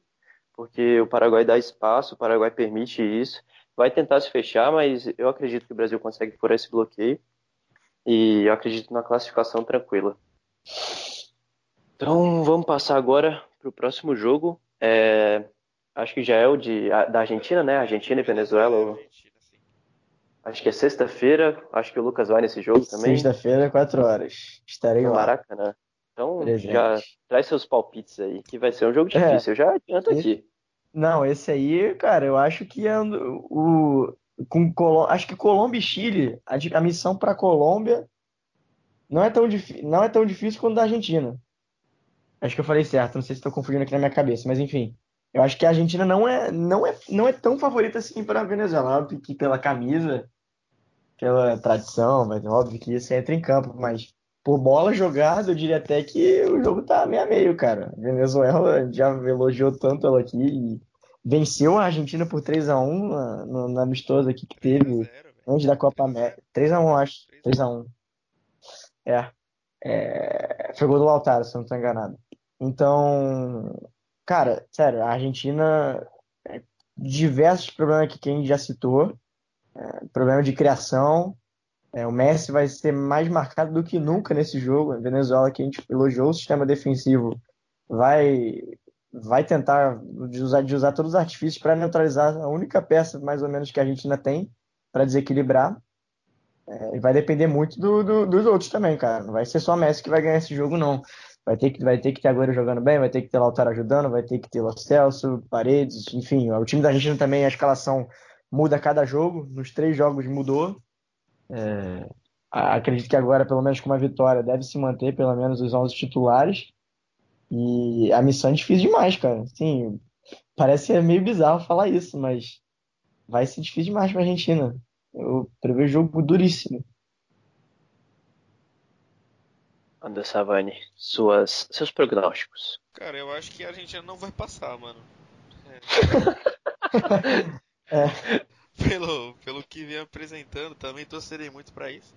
Speaker 1: porque o Paraguai dá espaço, o Paraguai permite isso. Vai tentar se fechar, mas eu acredito que o Brasil consegue furar esse bloqueio. E eu acredito na classificação tranquila. Então, vamos passar agora para o próximo jogo. É, acho que já é o de, da Argentina, né? Argentina e Venezuela. Acho que é sexta-feira. Acho que o Lucas vai nesse jogo também.
Speaker 2: Sexta-feira, 4 horas. Estarei
Speaker 1: no
Speaker 2: lá.
Speaker 1: Maracanã. Então,
Speaker 2: Presente.
Speaker 1: já traz seus palpites aí, que vai ser um jogo
Speaker 2: É.
Speaker 1: difícil. Eu já adianto aqui.
Speaker 2: Não, esse aí, cara, eu acho que é o, com Colô- acho que Colômbia e Chile, a, a missão para Colômbia não é tão difí- não é tão difícil quanto da Argentina. Acho que eu falei certo, não sei se estou confundindo aqui na minha cabeça, mas enfim, eu acho que a Argentina não é não é não é tão favorita assim para a Venezuela, óbvio que pela camisa, pela tradição, mas óbvio que isso entra em campo, mas por bola jogada, eu diria até que o jogo tá meio a meio, cara. A Venezuela já elogiou tanto ela aqui e venceu a Argentina por 3 a 1 na, no, na amistosa aqui que teve antes da Copa América. 3 a 1 acho. 3 a 1 É. É, Foi gol do Lautaro, se eu não estou enganado. Então, cara, sério, a Argentina, é, diversos problemas que gente já citou, é, problema de criação. É, o Messi vai ser mais marcado do que nunca nesse jogo. A Venezuela, que a gente elogiou o sistema defensivo, vai, vai tentar de usar, de usar todos os artifícios para neutralizar a única peça, mais ou menos, que a Argentina tem para desequilibrar. É, e vai depender muito do, do- dos outros também, cara. Não vai ser só Messi que vai ganhar esse jogo, não. Vai ter que, vai ter que ter Agüero jogando bem, vai ter que ter Lautaro ajudando, vai ter que ter Lo Celso, Paredes, enfim. O time da Argentina também, a escalação muda a cada jogo. Nos três jogos mudou. É, acredito que agora, pelo menos com uma vitória, deve se manter pelo menos os 11 titulares. E a missão é difícil demais, cara. Sim, parece meio bizarro falar isso, mas vai ser difícil demais para a Argentina. Eu prevejo jogo duríssimo.
Speaker 1: Anda Savani, suas, seus prognósticos.
Speaker 3: Cara, eu acho que a Argentina não vai passar, mano.
Speaker 2: É.
Speaker 3: Pelo, pelo que vem apresentando, também torcerei muito pra isso.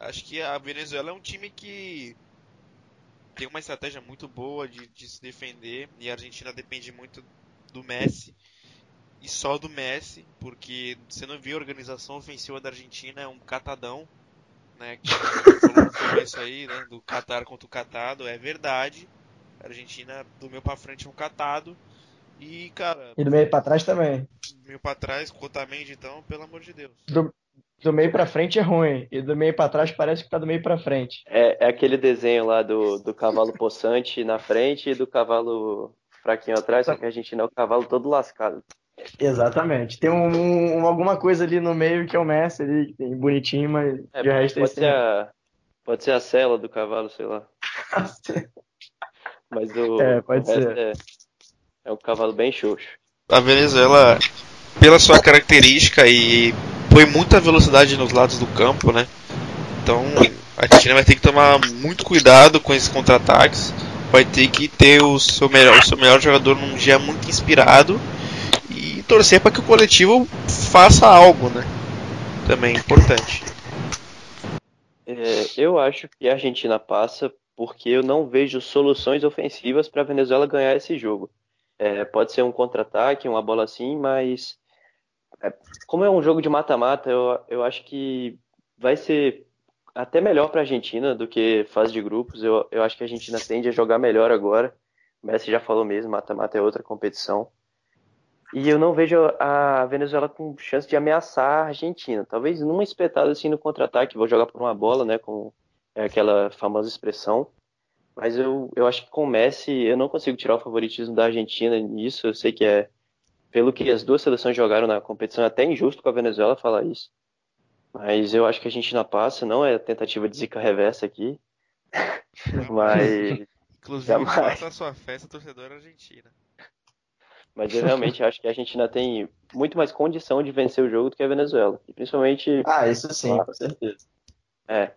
Speaker 3: Acho que a Venezuela é um time que tem uma estratégia muito boa de, de se defender e a Argentina depende muito do Messi e só do Messi, porque você não viu a organização ofensiva da Argentina, é um catadão, né? Que falou no começo aí, né? Do Catar contra o catado, é verdade. A Argentina do meio pra frente é um catado. E, cara,
Speaker 2: E do meio para trás também.
Speaker 3: do meio pra trás, com o Otamendi, então, pelo amor de Deus.
Speaker 2: Do meio para frente é ruim. E do meio para trás parece que tá do meio para frente.
Speaker 1: É, é aquele desenho lá do, do cavalo possante na frente e do cavalo fraquinho atrás, só que a Argentina é o cavalo todo lascado.
Speaker 2: Exatamente. Tem um, um- alguma coisa ali no meio que é o Messi ali, que tem bonitinho, mas
Speaker 1: É,
Speaker 2: de resto é
Speaker 1: pode,
Speaker 2: esse
Speaker 1: ser a, pode ser a cela do cavalo, sei lá. Mas o,
Speaker 2: É, pode
Speaker 1: o
Speaker 2: ser.
Speaker 1: É, é um cavalo bem xoxo.
Speaker 3: A Venezuela, pela sua característica e põe muita velocidade nos lados do campo, né? Então a Argentina vai ter que tomar muito cuidado com esses contra-ataques. Vai ter que ter o seu melhor, o seu melhor jogador num dia muito inspirado torcer para que o coletivo faça algo, né? Também é importante.
Speaker 1: É, eu acho que a Argentina passa porque eu não vejo soluções ofensivas para a Venezuela ganhar esse jogo. É, pode ser um contra-ataque, uma bola assim, mas é, como é um jogo de mata-mata, eu, eu acho que vai ser até melhor para a Argentina do que fase de grupos. Eu, eu acho que a Argentina tende a jogar melhor agora. O Messi já falou mesmo, mata-mata é outra competição. E eu não vejo a Venezuela com chance de ameaçar a Argentina. Talvez numa espetada assim no contra-ataque, vou jogar por uma bola, né, com é, aquela famosa expressão. Mas eu, eu acho que com o Messi eu não consigo tirar o favoritismo da Argentina nisso. Eu sei que é, pelo que as duas seleções jogaram na competição, é até injusto com a Venezuela falar isso. Mas eu acho que a Argentina passa, não é tentativa de zica reversa aqui. Mas,
Speaker 3: Inclusive,
Speaker 1: Jamais.
Speaker 3: faça a sua festa torcedora argentina.
Speaker 1: Mas eu realmente acho que a Argentina tem muito mais condição de vencer o jogo do que a Venezuela. E principalmente
Speaker 2: Ah, isso sim, com certeza.
Speaker 1: É.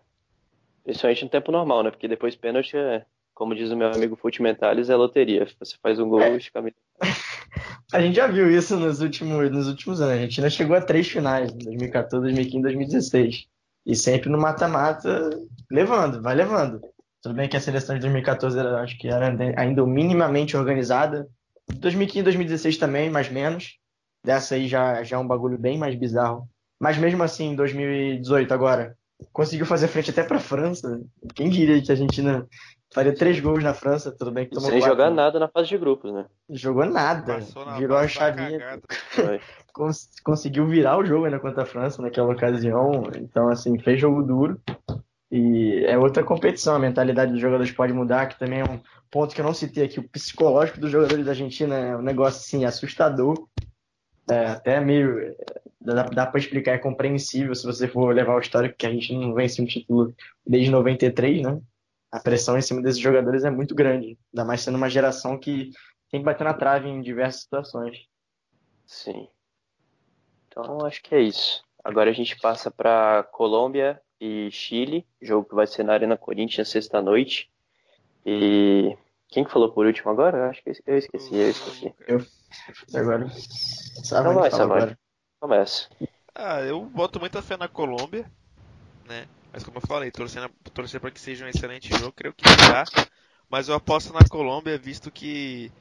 Speaker 1: Principalmente no tempo normal, né? Porque depois pênalti é, como diz o meu amigo Fute Mentales, é loteria. Você faz um gol e fica
Speaker 2: A gente já viu isso nos últimos, nos últimos anos. A Argentina chegou a três finais, 2014, 2015, 2016. E sempre no mata-mata, levando, vai levando. Tudo bem que a seleção de 2014 era, acho que era ainda minimamente organizada. 2015, 2016 também, mais menos. Dessa aí já, já é um bagulho bem mais bizarro. Mas mesmo assim, em 2018 agora, conseguiu fazer frente até para a França. Quem diria que a Argentina faria três gols na França? Tudo bem que
Speaker 1: tomou Sem quatro. jogar nada na fase de grupos, né?
Speaker 2: Jogou nada. Virou a chavinha. Cons conseguiu virar o jogo ainda contra a França naquela ocasião. Então, assim, fez jogo duro. E é outra competição, a mentalidade dos jogadores pode mudar, que também é um ponto que eu não citei aqui. O psicológico dos jogadores da Argentina é um negócio assim, assustador. É, até meio. Dá, dá para explicar, é compreensível se você for levar o histórico que a gente não vence um título desde 93, né? A pressão em cima desses jogadores é muito grande, ainda mais sendo uma geração que tem que bater na trave em diversas situações.
Speaker 1: Sim. Então acho que é isso. Agora a gente passa para Colômbia e Chile, jogo que vai ser na Arena Corinthians sexta-noite. E quem que falou por último agora? Eu acho que eu esqueci, eu esqueci.
Speaker 2: Eu agora.
Speaker 1: Sabe então vai, agora. Começa.
Speaker 3: Ah, eu boto muita fé na Colômbia, né? Mas como eu falei, torcendo, torcer para que seja um excelente jogo, creio que será. Mas eu aposto na Colômbia, visto que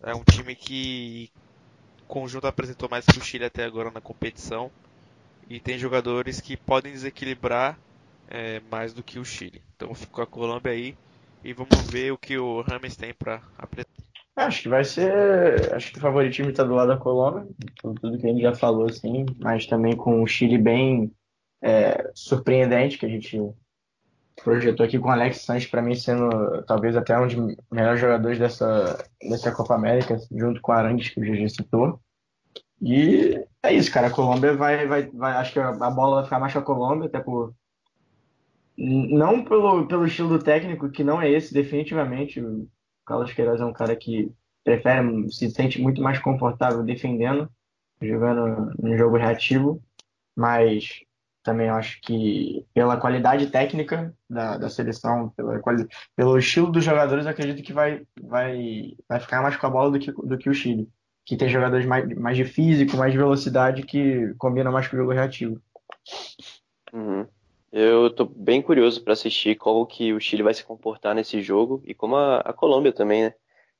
Speaker 3: é um time que o conjunto apresentou mais que o Chile até agora na competição. E tem jogadores que podem desequilibrar é, mais do que o Chile. Então eu fico com a Colômbia aí e vamos ver o que o Rames tem para apresentar.
Speaker 2: Acho que vai ser. Acho que o favoritismo está do lado da Colômbia, tudo que a gente já falou, assim, mas também com o Chile bem é, surpreendente, que a gente projetou aqui com o Alex Sanches, para mim, sendo talvez até um dos melhores jogadores dessa, dessa Copa América, junto com o Arangues, que o GG citou. E é isso, cara. A Colômbia vai, vai, vai. Acho que a bola vai ficar mais com a Colômbia, até por. Não pelo, pelo estilo do técnico, que não é esse, definitivamente. O Carlos Queiroz é um cara que prefere, se sente muito mais confortável defendendo, jogando um jogo reativo. Mas também acho que pela qualidade técnica da, da seleção, pela quali, pelo estilo dos jogadores, acredito que vai, vai, vai ficar mais com a bola do que, do que o Chile que tem jogadores mais, mais de físico, mais de velocidade, que combina mais com o jogo reativo.
Speaker 1: Uhum. Eu tô bem curioso para assistir como que o Chile vai se comportar nesse jogo e como a, a Colômbia também, né?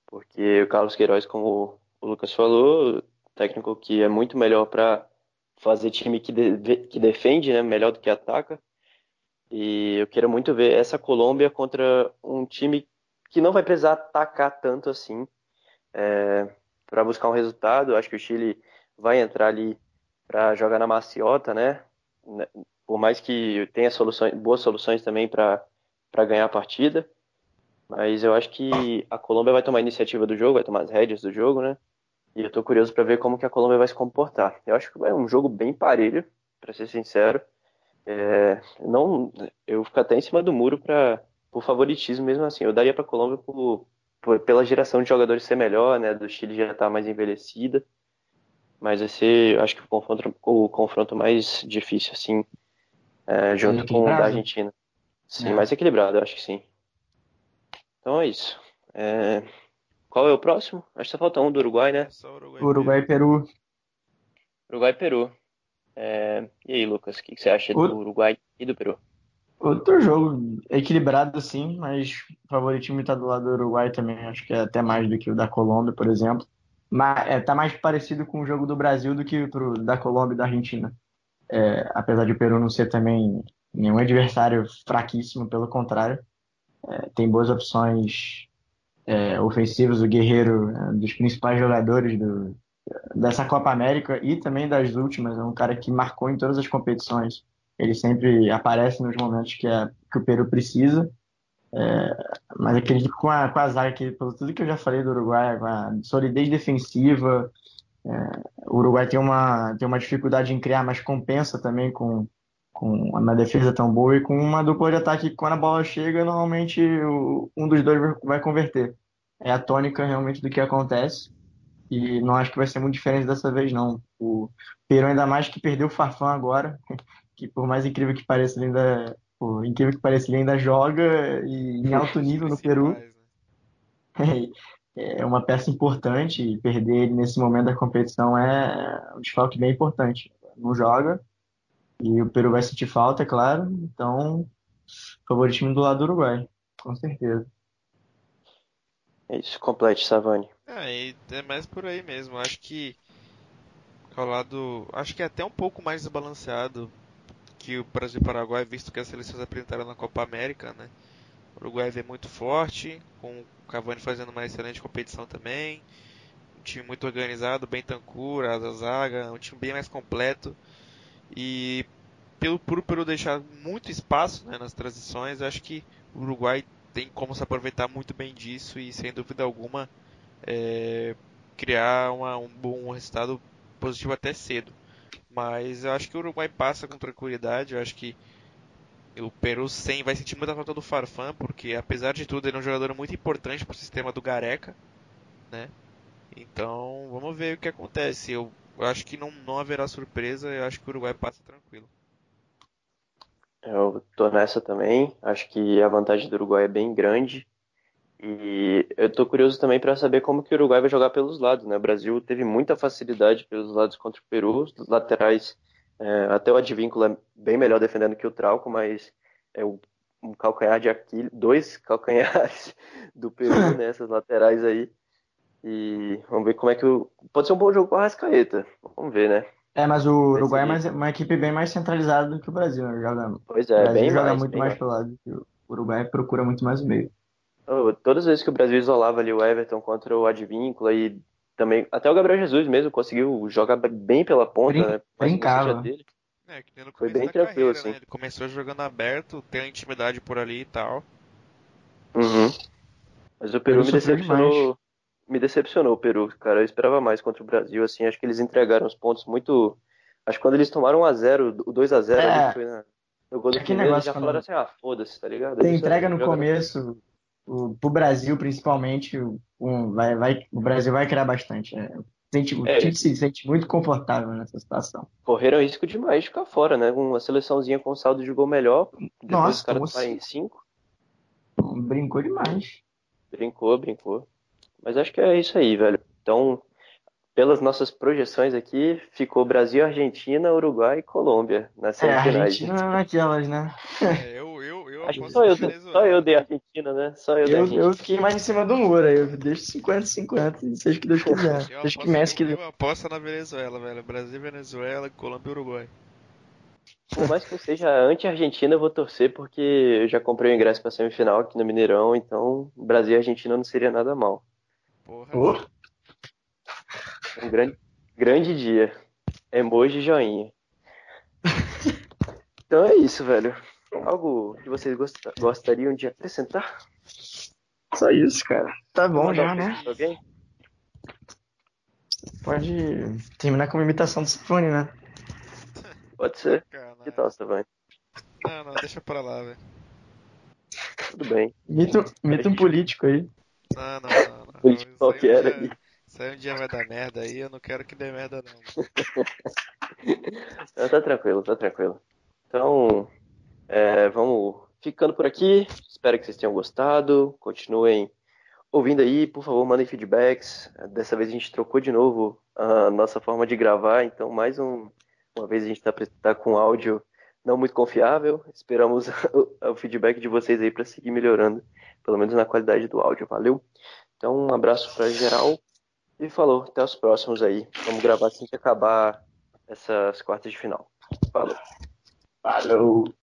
Speaker 1: Porque o Carlos Queiroz, como o Lucas falou, técnico que é muito melhor para fazer time que, de, que defende, né? Melhor do que ataca. E eu quero muito ver essa Colômbia contra um time que não vai precisar atacar tanto assim. É, para buscar um resultado. Acho que o Chile vai entrar ali para jogar na maciota, né? Por mais que tenha soluções, boas soluções também para ganhar a partida. Mas eu acho que a Colômbia vai tomar a iniciativa do jogo, vai tomar as rédeas do jogo, né? E eu tô curioso para ver como que a Colômbia vai se comportar. Eu acho que é um jogo bem parelho, para ser sincero. É, não, eu fico até em cima do muro para por favoritismo mesmo assim. Eu daria para a Colômbia por, pela geração de jogadores ser melhor, né? Do Chile já tá mais envelhecida. Mas vai ser, acho que o confronto, o confronto mais difícil, assim, é, junto com o da Argentina. Sim, é. mais equilibrado, acho que sim. Então é isso. É... Qual é o próximo? Acho que só falta um do Uruguai, né?
Speaker 2: Uruguai, Uruguai e Peru.
Speaker 1: Uruguai e Peru. É... E aí, Lucas, o que você acha o... do Uruguai e do Peru?
Speaker 2: Outro jogo equilibrado, sim, mas o favoritismo está do lado do Uruguai também. Acho que é até mais do que o da Colômbia, por exemplo. Mas é, tá mais parecido com o jogo do Brasil do que o da Colômbia e da Argentina. É, apesar de o Peru não ser também nenhum adversário fraquíssimo, pelo contrário. É, tem boas opções é, ofensivas. O Guerreiro, é, dos principais jogadores do, dessa Copa América e também das últimas, é um cara que marcou em todas as competições ele sempre aparece nos momentos que, é, que o Peru precisa. É, mas acredito que com a, com a zaga, que, pelo tudo que eu já falei do Uruguai, com a solidez defensiva, é, o Uruguai tem uma, tem uma dificuldade em criar, mas compensa também com, com uma defesa tão boa e com uma dupla de ataque que quando a bola chega, normalmente o, um dos dois vai converter. É a tônica realmente do que acontece. E não acho que vai ser muito diferente dessa vez, não. O Peru, ainda mais que perdeu o Farfã agora, que por mais incrível que pareça, ele ainda, por incrível que pareça, ele ainda joga e em alto nível no Peru. Né? é uma peça importante e perder ele nesse momento da competição é um desfalque bem importante. Não joga e o Peru vai sentir falta, é claro. Então, favoritismo do lado do Uruguai, com certeza.
Speaker 1: É isso, complete, Savani.
Speaker 3: É, é mais por aí mesmo. Acho que ao lado, acho que é até um pouco mais desbalanceado que o Brasil e o Paraguai, visto que as seleções apresentaram na Copa América, né? O Uruguai vem muito forte, com o Cavani fazendo uma excelente competição também. Um time muito organizado, bem tancura, a zaga, um time bem mais completo. E pelo por deixar muito espaço né, nas transições, acho que o Uruguai tem como se aproveitar muito bem disso e sem dúvida alguma é, criar uma, um bom resultado positivo até cedo. Mas eu acho que o Uruguai passa com tranquilidade. Eu acho que o Peru sem vai sentir muita falta do Farfan, porque apesar de tudo ele é um jogador muito importante para o sistema do Gareca, né? Então vamos ver o que acontece. Eu, eu acho que não, não haverá surpresa. Eu acho que o Uruguai passa tranquilo.
Speaker 1: Eu tô nessa também. Acho que a vantagem do Uruguai é bem grande. E eu tô curioso também para saber como que o Uruguai vai jogar pelos lados, né? O Brasil teve muita facilidade pelos lados contra o Peru, os laterais, é, até o Advíncula é bem melhor defendendo que o Trauco, mas é um calcanhar de Aquiles, dois calcanhares do Peru nessas laterais aí. E vamos ver como é que o. Pode ser um bom jogo com a Rascaeta. Vamos ver, né?
Speaker 2: É, mas o Uruguai é mais, uma equipe bem mais centralizada do que o Brasil, né? Joga,
Speaker 1: pois é,
Speaker 2: o Brasil
Speaker 1: bem
Speaker 2: joga
Speaker 1: mais,
Speaker 2: muito
Speaker 1: bem
Speaker 2: mais
Speaker 1: mais.
Speaker 2: pelo lado. O Uruguai procura muito mais o meio.
Speaker 1: Todas as vezes que o Brasil isolava ali o Everton contra o Advíncula e também até o Gabriel Jesus mesmo conseguiu jogar bem pela ponta,
Speaker 2: Brin-
Speaker 1: né?
Speaker 2: Brincava.
Speaker 3: É,
Speaker 1: Foi
Speaker 3: começo
Speaker 1: bem tranquilo,
Speaker 3: carreira,
Speaker 1: assim.
Speaker 3: né? Ele começou jogando aberto, tem a intimidade por ali e tal.
Speaker 1: Uhum. Mas o Peru me decepcionou.
Speaker 2: demais.
Speaker 1: Me decepcionou o Peru, cara. Eu esperava mais contra o Brasil, assim. Acho que eles entregaram os pontos muito. Acho que quando eles tomaram 1x0, o 2x0
Speaker 2: É.
Speaker 1: foi na... no gol do
Speaker 2: que
Speaker 1: primeiro, eles
Speaker 2: negócio
Speaker 1: já
Speaker 2: quando-
Speaker 1: falaram assim: ah, foda-se, tá ligado? Eles
Speaker 2: entrega no
Speaker 1: jogaram-
Speaker 2: começo, o, pro Brasil principalmente, o- um, vai, vai, o Brasil vai criar bastante. É. Sente, o
Speaker 1: É.
Speaker 2: time se sente muito confortável nessa situação.
Speaker 1: Correram risco demais de ficar fora, né? Uma seleçãozinha com saldo de gol melhor. Depois
Speaker 2: Nossa,
Speaker 1: os caras tomarem
Speaker 2: assim?
Speaker 1: 5.
Speaker 2: Brincou demais.
Speaker 1: Brincou, brincou. Mas acho que é isso aí, velho. Então, pelas nossas projeções aqui, ficou Brasil, Argentina, Uruguai e Colômbia nas
Speaker 2: É,
Speaker 1: semifinais.
Speaker 2: Argentina naquelas, né?
Speaker 3: É, eu, eu,
Speaker 1: Acho que só eu, só eu dei a Argentina, né? Só eu dei a
Speaker 2: Eu,
Speaker 1: Argentina.
Speaker 2: eu fiquei mais em cima do muro aí. Eu deixo 50-50 e seja o que Deus quiser.
Speaker 3: Eu
Speaker 2: Deixa que Messi que.
Speaker 3: eu aposto na Venezuela, velho. Brasil, Venezuela, Colômbia e Uruguai.
Speaker 1: Por mais que eu seja anti-Argentina, eu vou torcer porque eu já comprei o ingresso pra semifinal aqui no Mineirão, então Brasil e Argentina não seria nada mal.
Speaker 3: Porra.
Speaker 1: Um grande, grande dia. Emoji joinha. Então é isso, velho. Algo que vocês gosta- gostariam de acrescentar?
Speaker 2: só isso, cara. Tá bom já, né?
Speaker 1: Alguém?
Speaker 2: Pode terminar com uma imitação do Sifone, né?
Speaker 1: Pode ser.
Speaker 3: Caralho.
Speaker 1: Que tal, Savani?
Speaker 3: Não, não, deixa pra lá, velho.
Speaker 1: Tudo bem.
Speaker 2: Imita, imita um político aí.
Speaker 3: Não, não, não. não.
Speaker 1: Político
Speaker 3: um
Speaker 1: qualquer
Speaker 3: dia-
Speaker 1: aí.
Speaker 3: Aí um dia vai dar merda aí, eu não quero que dê merda não.
Speaker 1: Não, tá tranquilo, tá tranquilo. Então, é, vamos ficando por aqui. Espero que vocês tenham gostado. Continuem ouvindo aí, por favor, mandem feedbacks. Dessa vez a gente trocou de novo a nossa forma de gravar, então mais um, uma vez a gente tá, tá com áudio não muito confiável. Esperamos o, o feedback de vocês aí para seguir melhorando, pelo menos na qualidade do áudio. Valeu? Então, um abraço para geral e falou. Até os próximos aí. Vamos gravar assim que acabar essas quartas de final. Falou.
Speaker 2: Falou.